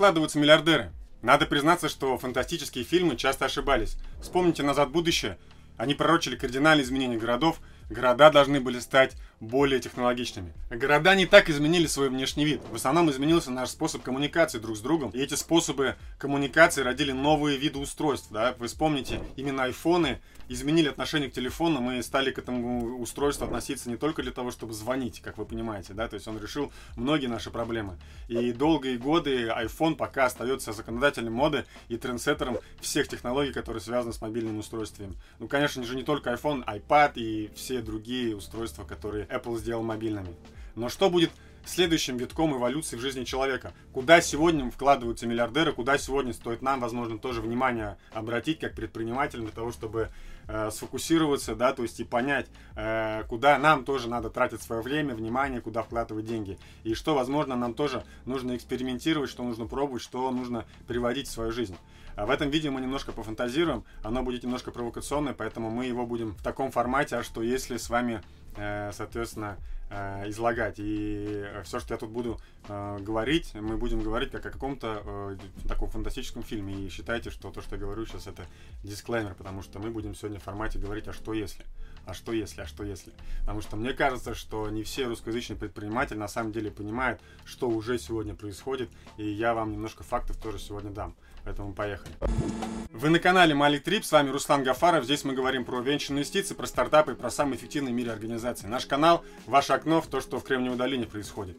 Куда вкладываются миллиардеры? Надо признаться, что фантастические фильмы часто ошибались. Вспомните «Назад в будущее». Они пророчили кардинальные изменения городов, города должны были стать более технологичными. Города не так изменили свой внешний вид. В основном изменился наш способ коммуникации друг с другом. И эти способы коммуникации родили новые виды устройств. Да? Вы вспомните, именно айфоны изменили отношение к телефону, мы стали к этому устройству относиться не только для того, чтобы звонить, как вы понимаете, да, то есть он решил многие наши проблемы. И долгие годы iPhone пока остается законодательным моды и трендсеттером всех технологий, которые связаны с мобильным устройством. Ну, конечно же, не только iPhone, iPad и все другие устройства, которые Apple сделал мобильными. Но что будет следующим витком эволюции в жизни человека. Куда сегодня вкладываются миллиардеры, куда сегодня стоит нам, возможно, тоже внимание обратить как предпринимателям для того, чтобы э, сфокусироваться, да, то есть и понять, э, куда нам тоже надо тратить свое время, внимание, куда вкладывать деньги. И что, возможно, нам тоже нужно экспериментировать, что нужно пробовать, что нужно приводить в свою жизнь. А в этом видео мы немножко пофантазируем, оно будет немножко провокационное, поэтому мы его будем в таком формате, а что если с вами, э, соответственно, излагать. И все, что я тут буду э, говорить, мы будем говорить как о каком-то э, таком фантастическом фильме. И считайте, что то, что я говорю сейчас, это дисклеймер, потому что мы будем сегодня в формате говорить, а что если? А что если, а что если? Потому что мне кажется, что не все русскоязычные предприниматели на самом деле понимают, что уже сегодня происходит, и я вам немножко фактов тоже сегодня дам. Поэтому поехали. Вы на канале Малик Трип, с вами Руслан Гафаров. Здесь мы говорим про венчурные инвестиции, про стартапы, про самые эффективные в мире организации. Наш канал – ваше окно в то, что в Кремниевой долине происходит.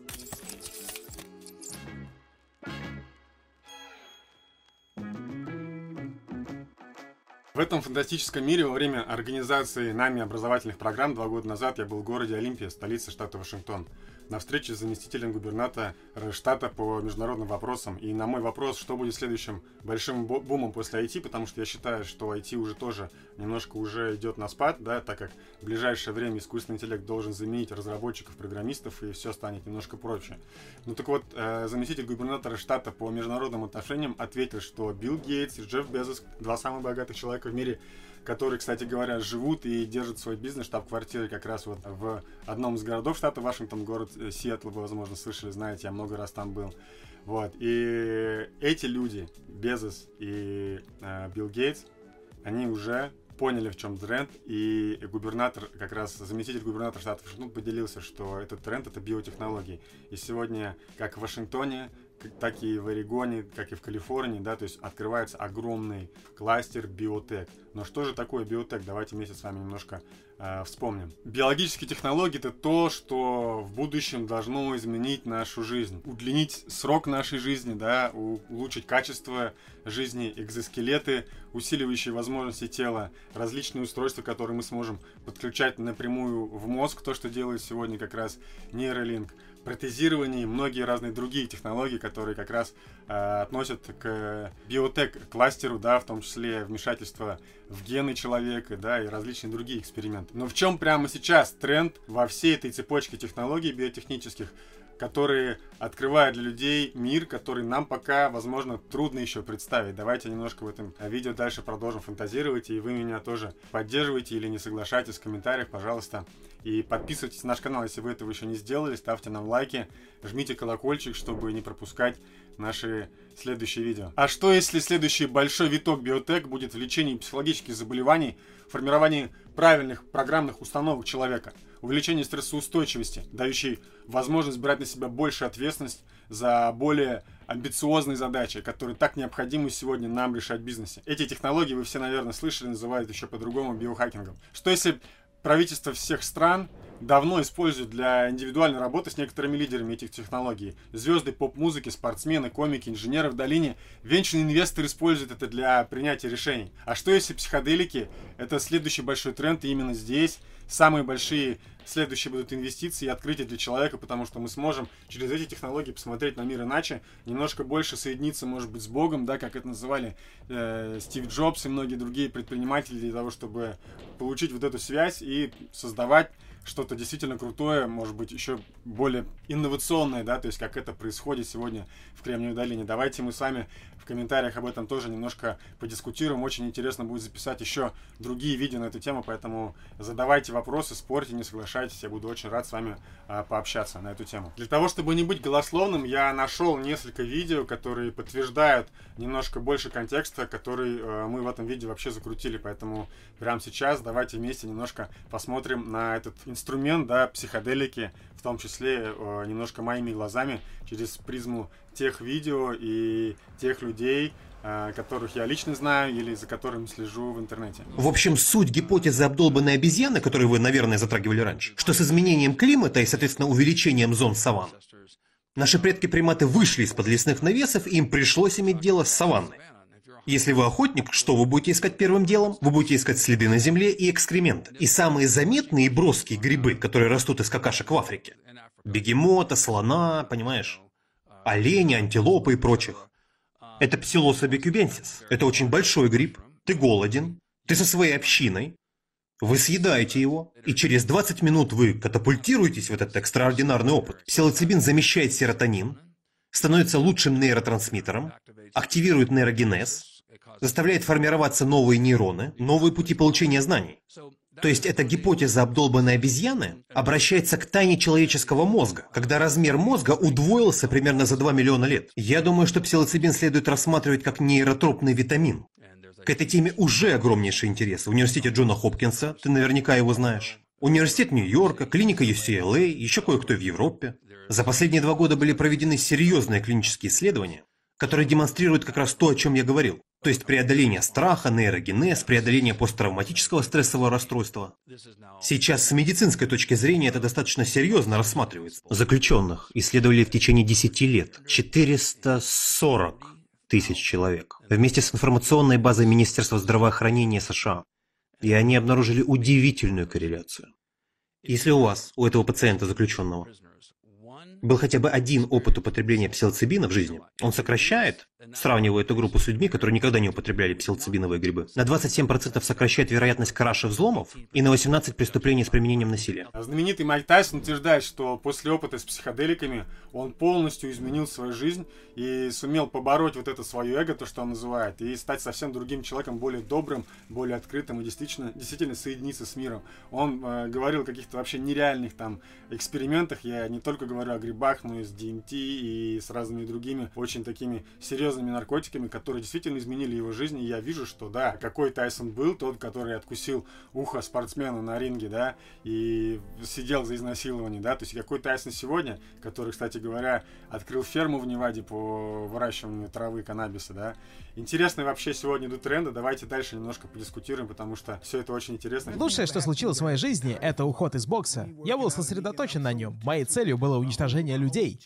В этом фантастическом мире во время организации нами образовательных программ два года назад я был в городе Олимпия, столице штата Вашингтон на встрече с заместителем губернатора штата по международным вопросам. И на мой вопрос, что будет следующим большим бумом после IT, потому что я считаю, что IT уже тоже немножко уже идет на спад, да, так как в ближайшее время искусственный интеллект должен заменить разработчиков, программистов, и все станет немножко проще. Ну так вот, э, заместитель губернатора штата по международным отношениям ответил, что Билл Гейтс и Джефф Безос, два самых богатых человека в мире, которые, кстати говоря, живут и держат свой бизнес, штаб-квартиры как раз вот в одном из городов штата Вашингтон, город э, Сиэтл, вы, возможно, слышали, знаете, я много раз там был. Вот, и эти люди, Безос и э, Билл Гейтс, они уже поняли, в чем тренд, и губернатор, как раз заместитель губернатора штата Вашингтон поделился, что этот тренд — это биотехнологии. И сегодня, как в Вашингтоне, так и в Орегоне, как и в Калифорнии, да, то есть открывается огромный кластер биотек. Но что же такое биотек? Давайте вместе с вами немножко э, вспомним. Биологические технологии это то, что в будущем должно изменить нашу жизнь, удлинить срок нашей жизни, да, улучшить качество жизни, экзоскелеты, усиливающие возможности тела, различные устройства, которые мы сможем подключать напрямую в мозг, то, что делает сегодня как раз нейролинк протезирование и многие разные другие технологии, которые как раз э, относят к биотек-кластеру, да, в том числе вмешательство в гены человека, да, и различные другие эксперименты. Но в чем прямо сейчас тренд во всей этой цепочке технологий биотехнических, которые открывают для людей мир, который нам пока, возможно, трудно еще представить. Давайте немножко в этом видео дальше продолжим фантазировать, и вы меня тоже поддерживаете или не соглашайтесь в комментариях, пожалуйста. И подписывайтесь на наш канал, если вы этого еще не сделали, ставьте нам лайки, жмите колокольчик, чтобы не пропускать наши следующие видео. А что если следующий большой виток биотек будет в лечении психологических заболеваний, формировании правильных программных установок человека, увеличении стрессоустойчивости, дающей возможность брать на себя больше ответственность за более амбициозные задачи, которые так необходимы сегодня нам решать в бизнесе. Эти технологии вы все, наверное, слышали, называют еще по-другому биохакингом. Что если правительство всех стран давно используют для индивидуальной работы с некоторыми лидерами этих технологий. Звезды поп-музыки, спортсмены, комики, инженеры в долине. Венчурный инвестор использует это для принятия решений. А что если психоделики? Это следующий большой тренд, и именно здесь самые большие следующие будут инвестиции и открытия для человека, потому что мы сможем через эти технологии посмотреть на мир иначе, немножко больше соединиться, может быть, с Богом, да, как это называли э, Стив Джобс и многие другие предприниматели для того, чтобы получить вот эту связь и создавать что-то действительно крутое, может быть, еще более инновационное, да, то есть как это происходит сегодня в Кремниевой долине. Давайте мы с вами в комментариях об этом тоже немножко подискутируем. Очень интересно будет записать еще другие видео на эту тему, поэтому задавайте вопросы, спорьте, не соглашайтесь. Я буду очень рад с вами а, пообщаться на эту тему. Для того, чтобы не быть голословным, я нашел несколько видео, которые подтверждают немножко больше контекста, который э, мы в этом видео вообще закрутили. Поэтому прямо сейчас давайте вместе немножко посмотрим на этот инструмент, да, психоделики, в том числе э, немножко моими глазами, через призму тех видео и тех людей, э, которых я лично знаю или за которыми слежу в интернете. В общем, суть гипотезы обдолбанной обезьяны, которую вы, наверное, затрагивали раньше, что с изменением климата и, соответственно, увеличением зон саван, наши предки-приматы вышли из-под лесных навесов, и им пришлось иметь дело с саванной. Если вы охотник, что вы будете искать первым делом? Вы будете искать следы на земле и экскременты. И самые заметные и броские грибы, которые растут из какашек в Африке. Бегемота, слона, понимаешь? Олени, антилопы и прочих. Это псилоса бекюбенсис. Это очень большой гриб. Ты голоден. Ты со своей общиной. Вы съедаете его, и через 20 минут вы катапультируетесь в этот экстраординарный опыт. Псилоцибин замещает серотонин, становится лучшим нейротрансмиттером, активирует нейрогенез, заставляет формироваться новые нейроны, новые пути получения знаний. То есть эта гипотеза обдолбанной обезьяны обращается к тайне человеческого мозга, когда размер мозга удвоился примерно за 2 миллиона лет. Я думаю, что псилоцибин следует рассматривать как нейротропный витамин. К этой теме уже огромнейший интерес. В университете Джона Хопкинса, ты наверняка его знаешь. Университет Нью-Йорка, клиника UCLA, еще кое-кто в Европе. За последние два года были проведены серьезные клинические исследования, которые демонстрируют как раз то, о чем я говорил. То есть преодоление страха, нейрогенез, преодоление посттравматического стрессового расстройства. Сейчас с медицинской точки зрения это достаточно серьезно рассматривается. Заключенных исследовали в течение 10 лет. 440 тысяч человек. Вместе с информационной базой Министерства здравоохранения США. И они обнаружили удивительную корреляцию. Если у вас, у этого пациента заключенного, был хотя бы один опыт употребления псилоцибина в жизни, он сокращает, сравнивая эту группу с людьми, которые никогда не употребляли псилоцибиновые грибы, на 27% сокращает вероятность краши взломов и на 18 преступлений с применением насилия. Знаменитый Майк Тайсон утверждает, что после опыта с психоделиками он полностью изменил свою жизнь и сумел побороть вот это свое эго, то, что он называет, и стать совсем другим человеком, более добрым, более открытым и действительно, действительно соединиться с миром. Он э, говорил о каких-то вообще нереальных там экспериментах, я не только говорю о грибах, но и с DMT и с разными другими очень такими серьезными наркотиками, которые действительно изменили его жизнь. И я вижу, что да, какой Тайсон был, тот, который откусил ухо спортсмена на ринге, да, и сидел за изнасилование, да, то есть какой Тайсон сегодня, который, кстати говоря, открыл ферму в Неваде по выращиванию травы каннабиса, да. Интересные вообще сегодня идут тренды, давайте дальше немножко подискутируем, потому что все это очень интересно. Лучшее, что случилось в моей жизни, это уход из бокса. Я был сосредоточен на нем. Моей целью было уничтожение людей.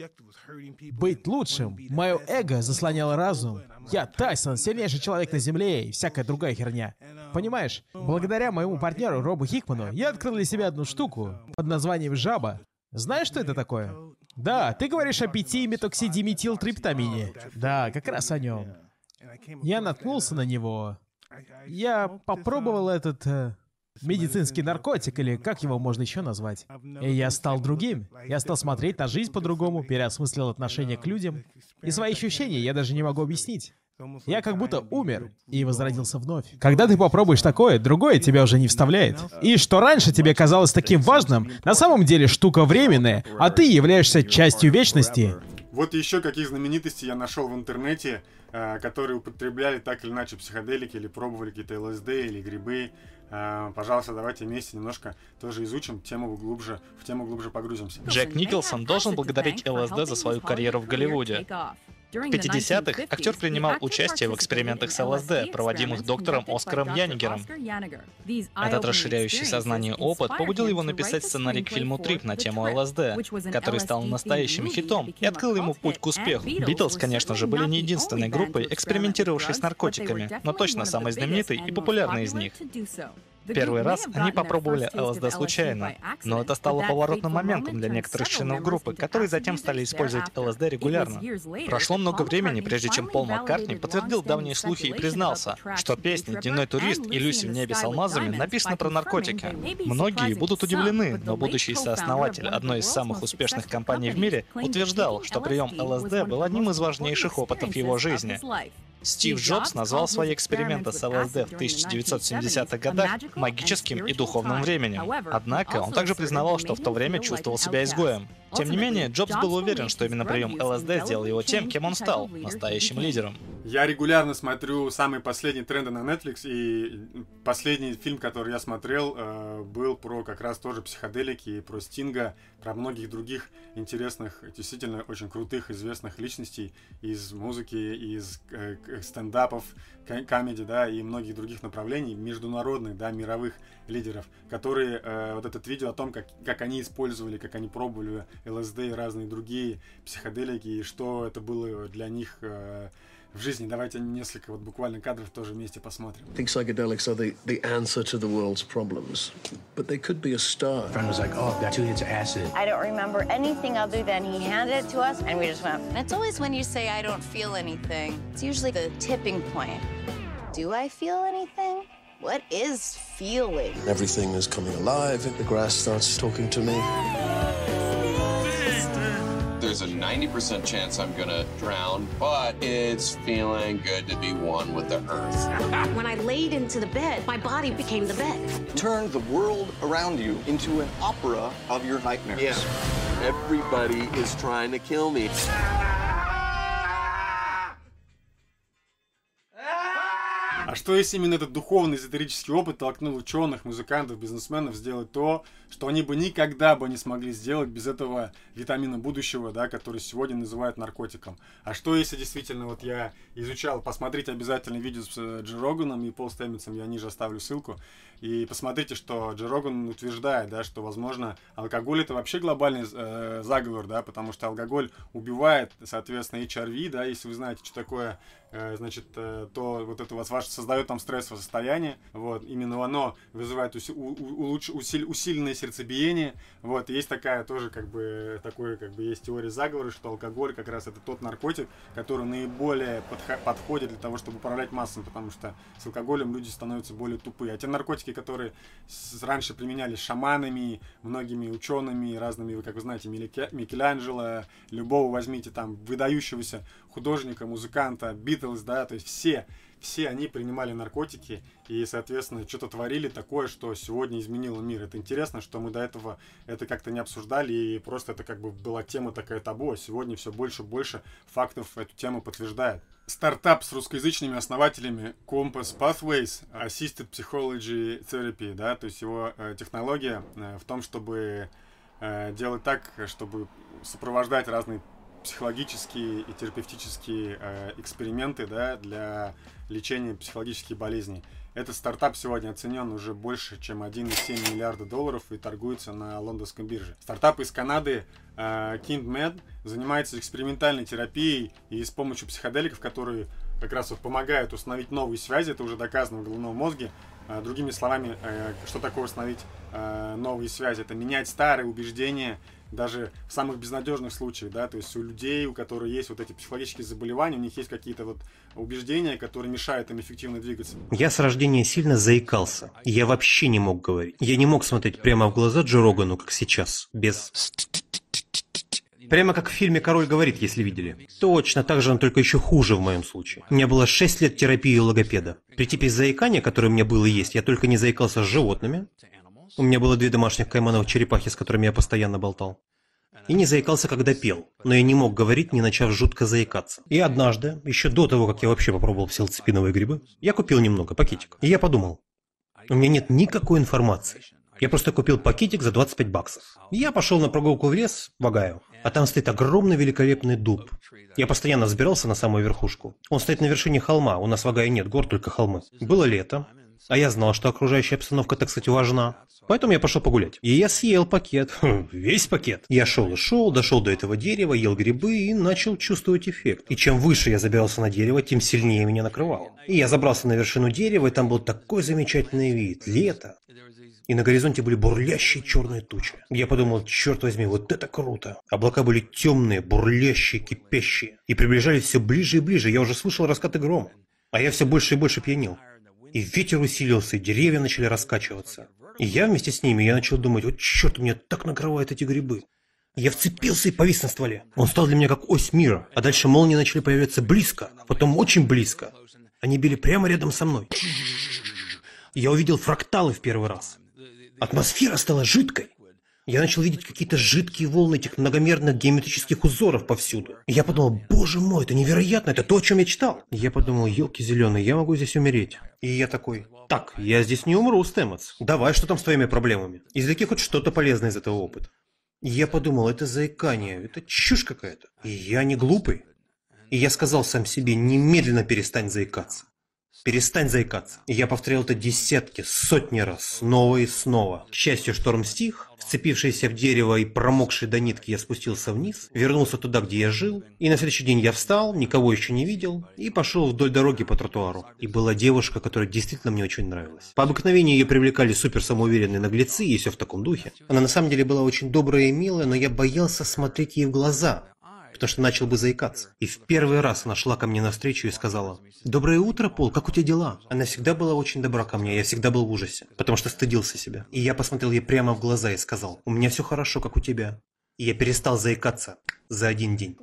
Быть лучшим. Мое эго заслоняло разум. Я Тайсон, сильнейший человек на Земле и всякая другая херня. Понимаешь, благодаря моему партнеру Робу Хикману я открыл для себя одну штуку под названием «Жаба». Знаешь, что это такое? Да, ты говоришь о 5-метоксидиметилтриптамине. Да, как раз о нем. Я наткнулся на него. Я попробовал этот э, медицинский наркотик, или как его можно еще назвать. И я стал другим. Я стал смотреть на жизнь по-другому, переосмыслил отношение к людям. И свои ощущения я даже не могу объяснить. Я как будто умер и возродился вновь. Когда ты попробуешь такое, другое тебя уже не вставляет. И что раньше тебе казалось таким важным, на самом деле штука временная, а ты являешься частью вечности. Вот еще каких знаменитостей я нашел в интернете, э, которые употребляли так или иначе психоделики или пробовали какие-то ЛСД или грибы. Э, пожалуйста, давайте вместе немножко тоже изучим тему глубже, в тему глубже погрузимся. Джек Николсон должен благодарить ЛСД за свою карьеру в Голливуде. В 50-х актер принимал участие в экспериментах с ЛСД, проводимых доктором Оскаром Янигером. Этот расширяющий сознание опыт побудил его написать сценарий к фильму «Трип» на тему ЛСД, который стал настоящим хитом и открыл ему путь к успеху. Битлз, конечно же, были не единственной группой, экспериментировавшей с наркотиками, но точно самой знаменитой и популярной из них. Первый раз они попробовали ЛСД случайно, но это стало поворотным моментом для некоторых членов группы, которые затем стали использовать ЛСД регулярно. Прошло много времени, прежде чем Пол Маккартни подтвердил давние слухи и признался, что песни «Дневной турист» и «Люси в небе с алмазами» написаны про наркотики. Многие будут удивлены, но будущий сооснователь одной из самых успешных компаний в мире утверждал, что прием ЛСД был одним из важнейших опытов его жизни. Стив Джобс назвал свои эксперименты с ЛСД в 1970-х годах магическим и духовным временем. Однако он также признавал, что в то время чувствовал себя изгоем. Тем не менее, Джобс был уверен, что именно прием ЛСД сделал его тем, кем он стал, настоящим лидером. Я регулярно смотрю самые последние тренды на Netflix, и последний фильм, который я смотрел, э, был про как раз тоже психоделики, про Стинга, про многих других интересных, действительно очень крутых, известных личностей из музыки, из э, стендапов, комедий, да, и многих других направлений, международных, да, мировых лидеров, которые э, вот этот видео о том, как, как они использовали, как они пробовали ЛСД и разные другие психоделики, и что это было для них э, в жизни. Давайте несколько вот буквально кадров тоже вместе посмотрим. I think psychedelics are the, the answer to the world's problems, but they could be a start. friend was like, oh, two hits of acid. I don't remember anything other than he handed it to us and we just went. And it's always when you say, I don't feel anything. It's usually the tipping point. Do I feel anything? What is feeling? Everything is coming alive. The grass starts talking to me. There's a 90% chance I'm gonna drown, but it's feeling good to be one with the earth. When I laid into the bed, my body became the bed. Turn the world around you into an opera of your nightmares. Yeah. Everybody is trying to kill me. Что если именно этот духовный эзотерический опыт толкнул ученых, музыкантов, бизнесменов сделать то, что они бы никогда бы не смогли сделать без этого витамина будущего, да, который сегодня называют наркотиком? А что если действительно, вот я изучал, посмотрите обязательно видео с э, Джи Роганом и Пол Стэмитсом, я ниже оставлю ссылку, и посмотрите, что Джи Роган утверждает, да, что, возможно, алкоголь это вообще глобальный э, заговор, да, потому что алкоголь убивает, соответственно, HRV, да, если вы знаете, что такое, э, значит, э, то вот это у вас ваше создает там стрессовое состояние, вот, именно оно вызывает уси, у, улуч, усиль, сердцебиение, вот, есть такая тоже, как бы, такой, как бы, есть теория заговора, что алкоголь как раз это тот наркотик, который наиболее подх- подходит для того, чтобы управлять массами, потому что с алкоголем люди становятся более тупые, а те наркотики, которые раньше применялись шаманами, многими учеными, разными, вы как вы знаете, Микеланджело, любого возьмите там выдающегося художника, музыканта, Битлз, да, то есть все все они принимали наркотики и, соответственно, что-то творили такое, что сегодня изменило мир. Это интересно, что мы до этого это как-то не обсуждали, и просто это как бы была тема такая табу, а сегодня все больше и больше фактов эту тему подтверждает. Стартап с русскоязычными основателями Compass Pathways Assisted Psychology Therapy, да, то есть его э, технология э, в том, чтобы э, делать так, чтобы сопровождать разные психологические и терапевтические э, эксперименты да, для лечения психологических болезней. Этот стартап сегодня оценен уже больше, чем 1,7 миллиарда долларов и торгуется на лондонском бирже. Стартап из Канады э, KindMed занимается экспериментальной терапией и с помощью психоделиков, которые как раз вот помогают установить новые связи, это уже доказано в головном мозге. Э, другими словами, э, что такое установить э, новые связи? Это менять старые убеждения, даже в самых безнадежных случаях, да, то есть у людей, у которых есть вот эти психологические заболевания, у них есть какие-то вот убеждения, которые мешают им эффективно двигаться. Я с рождения сильно заикался. Я вообще не мог говорить. Я не мог смотреть прямо в глаза Джо Рогану, как сейчас, без... Прямо как в фильме «Король говорит», если видели. Точно так же, но только еще хуже в моем случае. У меня было 6 лет терапии логопеда. При типе заикания, которое у меня было есть, я только не заикался с животными, у меня было две домашних каймановых черепахи, с которыми я постоянно болтал. И не заикался, когда пел, но я не мог говорить, не начав жутко заикаться. И однажды, еще до того, как я вообще попробовал псилоципиновые грибы, я купил немного, пакетик. И я подумал, у меня нет никакой информации. Я просто купил пакетик за 25 баксов. Я пошел на прогулку в лес, в Огайо. А там стоит огромный великолепный дуб. Я постоянно взбирался на самую верхушку. Он стоит на вершине холма, у нас в Огайо нет гор, только холмы. Было лето, А я знал, что окружающая обстановка, так сказать, важна. Поэтому я пошел погулять. И я съел пакет. Весь пакет. Я шел и шел, дошел до этого дерева, ел грибы и начал чувствовать эффект. И чем выше я забирался на дерево, тем сильнее меня накрывало. И я забрался на вершину дерева, и там был такой замечательный вид. Лето. И на горизонте были бурлящие черные тучи. Я подумал, черт возьми, вот это круто. Облака были темные, бурлящие, кипящие. И приближались все ближе и ближе. Я уже слышал раскаты грома. А я все больше и больше пьянел. И ветер усилился, и деревья начали раскачиваться. И я вместе с ними, я начал думать, вот черт, меня так накрывают эти грибы. Я вцепился и повис на стволе. Он стал для меня как ось мира. А дальше молнии начали появляться близко, потом очень близко. Они били прямо рядом со мной. Я увидел фракталы в первый раз. Атмосфера стала жидкой. Я начал видеть какие-то жидкие волны этих многомерных геометрических узоров повсюду. И я подумал, боже мой, это невероятно, это то, о чем я читал. Я подумал, елки зеленые, я могу здесь умереть. И я такой, так, я здесь не умру, Стэмотс. Давай, что там с твоими проблемами? Извлеки хоть что-то полезное из этого опыта. И я подумал, это заикание, это чушь какая-то. И я не глупый. И я сказал сам себе, немедленно перестань заикаться. Перестань заикаться. Я повторял это десятки, сотни раз, снова и снова. К счастью, шторм стих. Вцепившийся в дерево и промокший до нитки, я спустился вниз, вернулся туда, где я жил. И на следующий день я встал, никого еще не видел, и пошел вдоль дороги по тротуару. И была девушка, которая действительно мне очень нравилась. По обыкновению ее привлекали супер самоуверенные наглецы, и все в таком духе. Она на самом деле была очень добрая и милая, но я боялся смотреть ей в глаза, потому что начал бы заикаться. И в первый раз она шла ко мне навстречу и сказала, «Доброе утро, Пол, как у тебя дела?» Она всегда была очень добра ко мне, я всегда был в ужасе, потому что стыдился себя. И я посмотрел ей прямо в глаза и сказал, «У меня все хорошо, как у тебя». И я перестал заикаться за один день.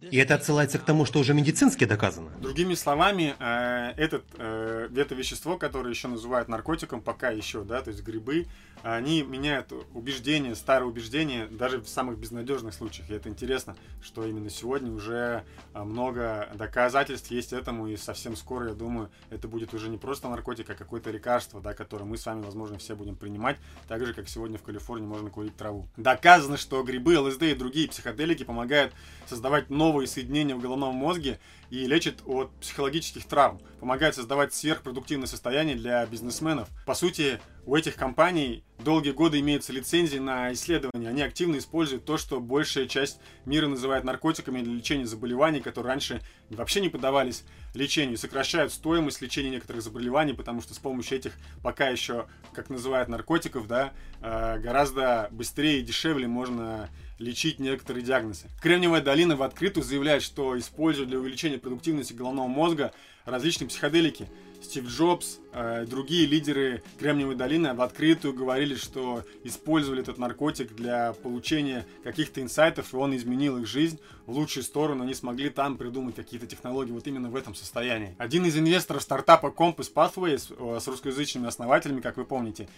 И это отсылается к тому, что уже медицински доказано. Другими словами, э, этот, э, это вещество, которое еще называют наркотиком, пока еще, да, то есть грибы, они меняют убеждения, старые убеждения, даже в самых безнадежных случаях. И это интересно, что именно сегодня уже а, много доказательств есть этому, и совсем скоро, я думаю, это будет уже не просто наркотик, а какое-то лекарство, да, которое мы с вами, возможно, все будем принимать, так же, как сегодня в Калифорнии можно курить траву. Доказано, что грибы, ЛСД и другие психоделики помогают создавать новые соединения в головном мозге и лечат от психологических травм, помогают создавать сверхпродуктивное состояние для бизнесменов. По сути, у этих компаний долгие годы имеются лицензии на исследования. Они активно используют то, что большая часть мира называет наркотиками для лечения заболеваний, которые раньше вообще не поддавались лечению. Сокращают стоимость лечения некоторых заболеваний, потому что с помощью этих пока еще, как называют, наркотиков, да, э, гораздо быстрее и дешевле можно лечить некоторые диагнозы. Кремниевая долина в открытую заявляет, что используют для увеличения продуктивности головного мозга различные психоделики. Стив Джобс, э, другие лидеры Кремниевой долины в открытую говорили, что использовали этот наркотик для получения каких-то инсайтов, и он изменил их жизнь в лучшую сторону. Они смогли там придумать какие-то технологии вот именно в этом состоянии. Один из инвесторов стартапа Compass Pathways э, с русскоязычными основателями, как вы помните,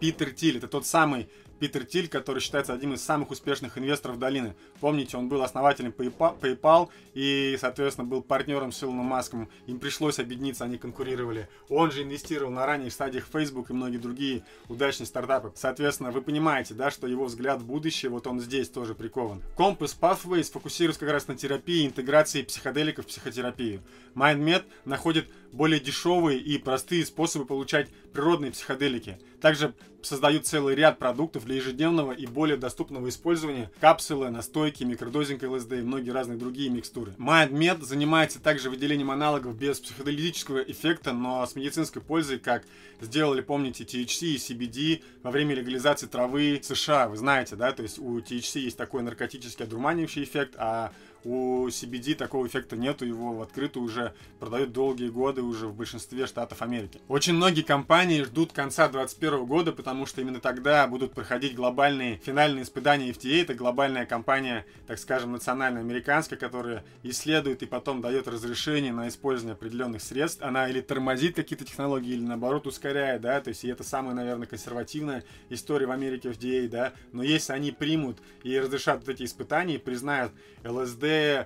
Питер Тиль. Это тот самый Питер Тиль, который считается одним из самых успешных инвесторов долины. Помните, он был основателем PayPal и, соответственно, был партнером с Илоном Маском. Им пришлось объединиться, они конкурировали. Он же инвестировал на ранних стадиях Facebook и многие другие удачные стартапы. Соответственно, вы понимаете, да, что его взгляд в будущее, вот он здесь тоже прикован. Compass Pathways фокусируется как раз на терапии интеграции психоделиков в психотерапию. MindMed находит более дешевые и простые способы получать природные психоделики. Также создают целый ряд продуктов для ежедневного и более доступного использования. Капсулы, настойки, микродозинг ЛСД и многие разные другие микстуры. MindMed занимается также выделением аналогов без психоделитического эффекта, но с медицинской пользой, как сделали, помните, THC и CBD во время легализации травы в США. Вы знаете, да, то есть у THC есть такой наркотический одурманивающий эффект, а у CBD такого эффекта нету, его в открытую уже продают долгие годы уже в большинстве штатов Америки. Очень многие компании ждут конца 2021 года, потому что именно тогда будут проходить глобальные финальные испытания FDA. Это глобальная компания, так скажем, национально-американская, которая исследует и потом дает разрешение на использование определенных средств. Она или тормозит какие-то технологии, или наоборот ускоряет, да, то есть и это самая, наверное, консервативная история в Америке FDA, да, но если они примут и разрешат вот эти испытания, признают ЛСД, э,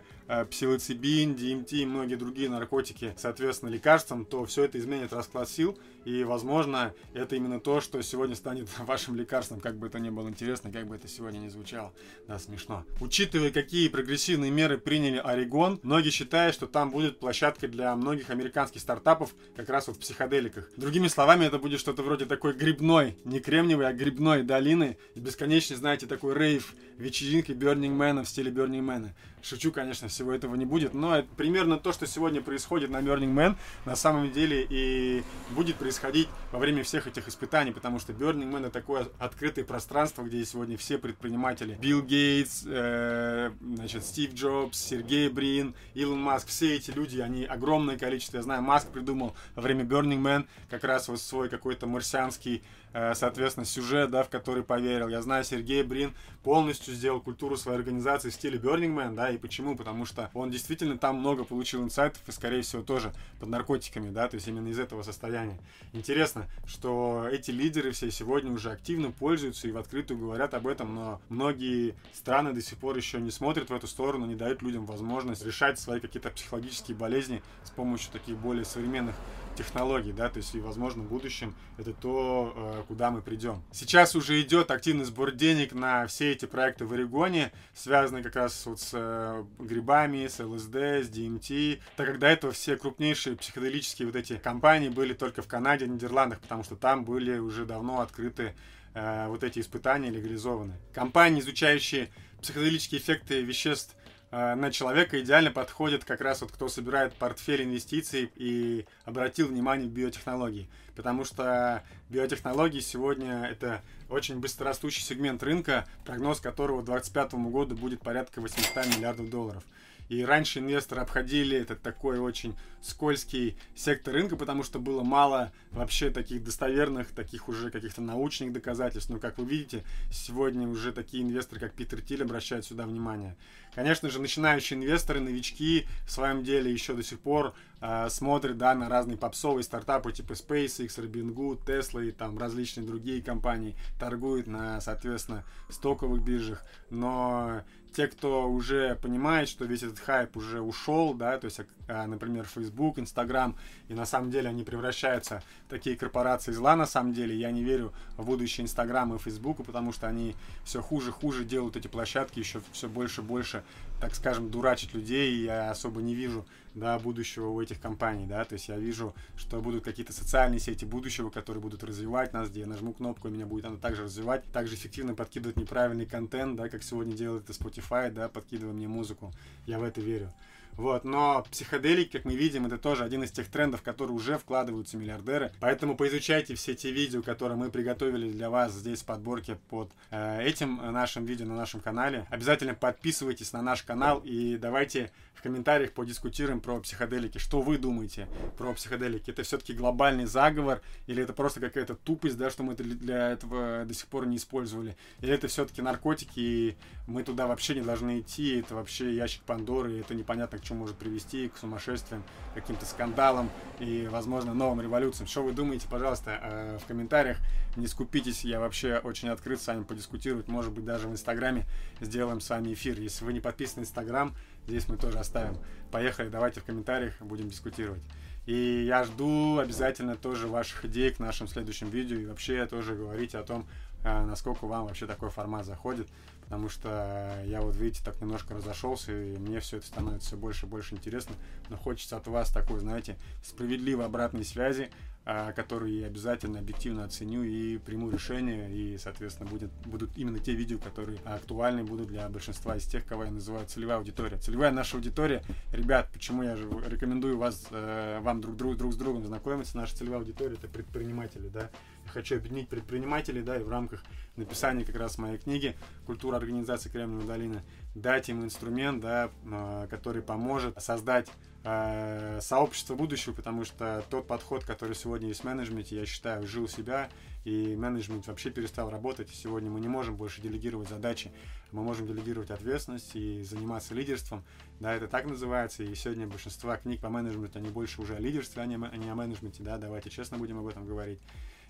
псилоцибин, DMT и многие другие наркотики, соответственно, лекарствам, то все это изменит расклад сил, и, возможно, это именно то, что сегодня станет вашим лекарством, как бы это ни было интересно, как бы это сегодня не звучало. Да, смешно. Учитывая, какие прогрессивные меры приняли Орегон, многие считают, что там будет площадка для многих американских стартапов как раз вот в психоделиках. Другими словами, это будет что-то вроде такой грибной, не кремниевой, а грибной долины, бесконечный, знаете, такой рейв, вечеринки Burning Man в стиле Burning Man. Шучу, конечно, всего этого не будет, но это примерно то, что сегодня происходит на Burning Man, на самом деле и будет происходить во время всех этих испытаний, потому что Burning Man это такое открытое пространство, где сегодня все предприниматели, Билл Гейтс, э, значит, Стив Джобс, Сергей Брин, Илон Маск, все эти люди, они огромное количество, я знаю, Маск придумал во время Burning Man как раз вот свой какой-то марсианский Э, соответственно, сюжет, да, в который поверил. Я знаю, Сергей Брин полностью сделал культуру своей организации в стиле Burning Man, да, и почему? Потому что он действительно там много получил инсайтов и, скорее всего, тоже под наркотиками, да, то есть именно из этого состояния. Интересно, что эти лидеры все сегодня уже активно пользуются и в открытую говорят об этом, но многие страны до сих пор еще не смотрят в эту сторону, не дают людям возможность решать свои какие-то психологические болезни с помощью таких более современных технологий, да, то есть и, возможно, в будущем это то, э, куда мы придем. Сейчас уже идет активный сбор денег на все эти проекты в Орегоне, связанные как раз вот с э, грибами, с ЛСД, с DMT, так как до этого все крупнейшие психоделические вот эти компании были только в Канаде, Нидерландах, потому что там были уже давно открыты э, вот эти испытания легализованы. Компании, изучающие психоделические эффекты веществ на человека идеально подходит как раз вот кто собирает портфель инвестиций и обратил внимание в биотехнологии. Потому что биотехнологии сегодня это очень быстрорастущий сегмент рынка, прогноз которого к 2025 году будет порядка 800 миллиардов долларов. И раньше инвесторы обходили этот такой очень скользкий сектор рынка, потому что было мало вообще таких достоверных, таких уже каких-то научных доказательств. Но, как вы видите, сегодня уже такие инвесторы, как Питер Тиль, обращают сюда внимание. Конечно же, начинающие инвесторы, новички в своем деле еще до сих пор э, смотрят да, на разные попсовые стартапы типа SpaceX, Robinhood, Tesla и там различные другие компании торгуют на, соответственно, стоковых биржах. Но те, кто уже понимает, что весь этот хайп уже ушел, да, то есть, а, например, Facebook, Instagram, и на самом деле они превращаются в такие корпорации зла, на самом деле, я не верю в будущее Instagram и Facebook, потому что они все хуже-хуже делают эти площадки, еще все больше и больше, так скажем, дурачить людей, я особо не вижу да, будущего у этих компаний, да, то есть я вижу, что будут какие-то социальные сети будущего, которые будут развивать нас, где я нажму кнопку, и меня будет она также развивать, также эффективно подкидывать неправильный контент, да, как сегодня делает это Spotify, да, подкидывая мне музыку, я в это верю. Вот, но психоделики, как мы видим, это тоже один из тех трендов, которые уже вкладываются миллиардеры. Поэтому поизучайте все те видео, которые мы приготовили для вас здесь в подборке под э, этим нашим видео на нашем канале. Обязательно подписывайтесь на наш канал и давайте в комментариях подискутируем про психоделики. Что вы думаете про психоделики? Это все-таки глобальный заговор или это просто какая-то тупость, да, что мы для этого до сих пор не использовали? Или это все-таки наркотики и мы туда вообще не должны идти, это вообще ящик Пандоры, и это непонятно чему может привести, к сумасшествиям, каким-то скандалам и, возможно, новым революциям. Что вы думаете, пожалуйста, э, в комментариях. Не скупитесь, я вообще очень открыт с вами подискутировать. Может быть, даже в Инстаграме сделаем с вами эфир. Если вы не подписаны на Инстаграм, здесь мы тоже оставим. Поехали, давайте в комментариях будем дискутировать. И я жду обязательно тоже ваших идей к нашим следующим видео. И вообще тоже говорите о том, э, насколько вам вообще такой формат заходит потому что я вот, видите, так немножко разошелся, и мне все это становится все больше и больше интересно, но хочется от вас такой, знаете, справедливой обратной связи, а, которую я обязательно объективно оценю и приму решение, и, соответственно, будет, будут именно те видео, которые актуальны будут для большинства из тех, кого я называю целевая аудитория. Целевая наша аудитория, ребят, почему я же рекомендую вас, э, вам друг, друг, друг с другом знакомиться, наша целевая аудитория это предприниматели, да, хочу объединить предпринимателей, да, и в рамках написания как раз моей книги «Культура организации Кремниевой долины» дать им инструмент, да, а, который поможет создать э, сообщество будущего, потому что тот подход, который сегодня есть в менеджменте, я считаю, жил себя, и менеджмент вообще перестал работать. Сегодня мы не можем больше делегировать задачи, мы можем делегировать ответственность и заниматься лидерством. Да, это так называется. И сегодня большинство книг по менеджменту, они больше уже о лидерстве, а не о менеджменте. Да, давайте честно будем об этом говорить.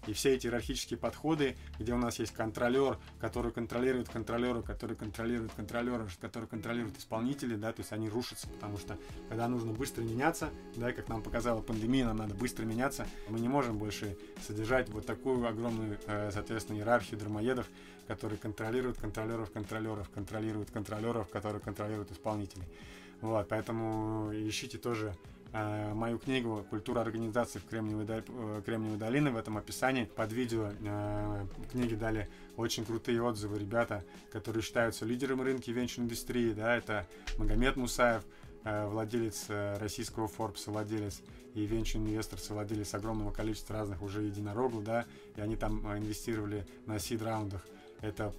И все эти иерархические подходы, где у нас есть контролер, который контролирует контролера, который контролирует контролера, который контролирует исполнителей, да, то есть они рушатся, потому что когда нужно быстро меняться, да, как нам показала пандемия, нам надо быстро меняться, мы не можем больше содержать вот такую огромную, э, соответственно, иерархию дармоедов, которые контролируют контролеров, контролеров, контролируют контролеров, которые контролируют исполнителей. Вот, поэтому ищите тоже э, мою книгу «Культура организации в Кремниевой, э, Кремниевой долине» в этом описании. Под видео э, книги дали очень крутые отзывы ребята, которые считаются лидером рынка венчур-индустрии. Да, это Магомед Мусаев, владелец российского Forbes, владелец и венчур-инвестор, владелец огромного количества разных уже единорогов, да, и они там инвестировали на сид-раундах. Это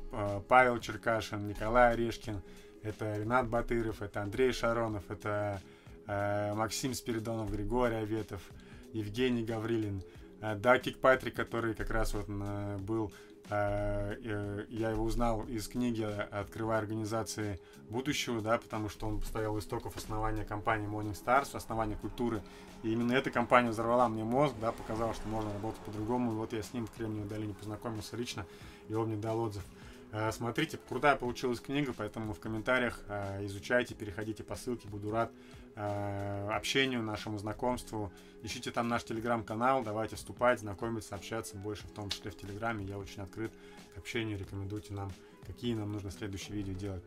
Павел Черкашин, Николай Орешкин, это Ренат Батыров, это Андрей Шаронов, это Максим Спиридонов, Григорий Аветов, Евгений Гаврилин, э, Дакик Патрик, который как раз вот э, был, э, э, я его узнал из книги «Открывая организации будущего», да, потому что он стоял у истоков основания компании Morning Stars, основания культуры, и именно эта компания взорвала мне мозг, да, показала, что можно работать по-другому, и вот я с ним в Кремниевой долине познакомился лично, и он мне дал отзыв. Э, смотрите, крутая получилась книга, поэтому в комментариях э, изучайте, переходите по ссылке, буду рад э, общению, нашему знакомству. Ищите там наш телеграм-канал, давайте вступать, знакомиться, общаться больше, в том числе в телеграме. Я очень открыт к общению, рекомендуйте нам, какие нам нужно следующие видео делать.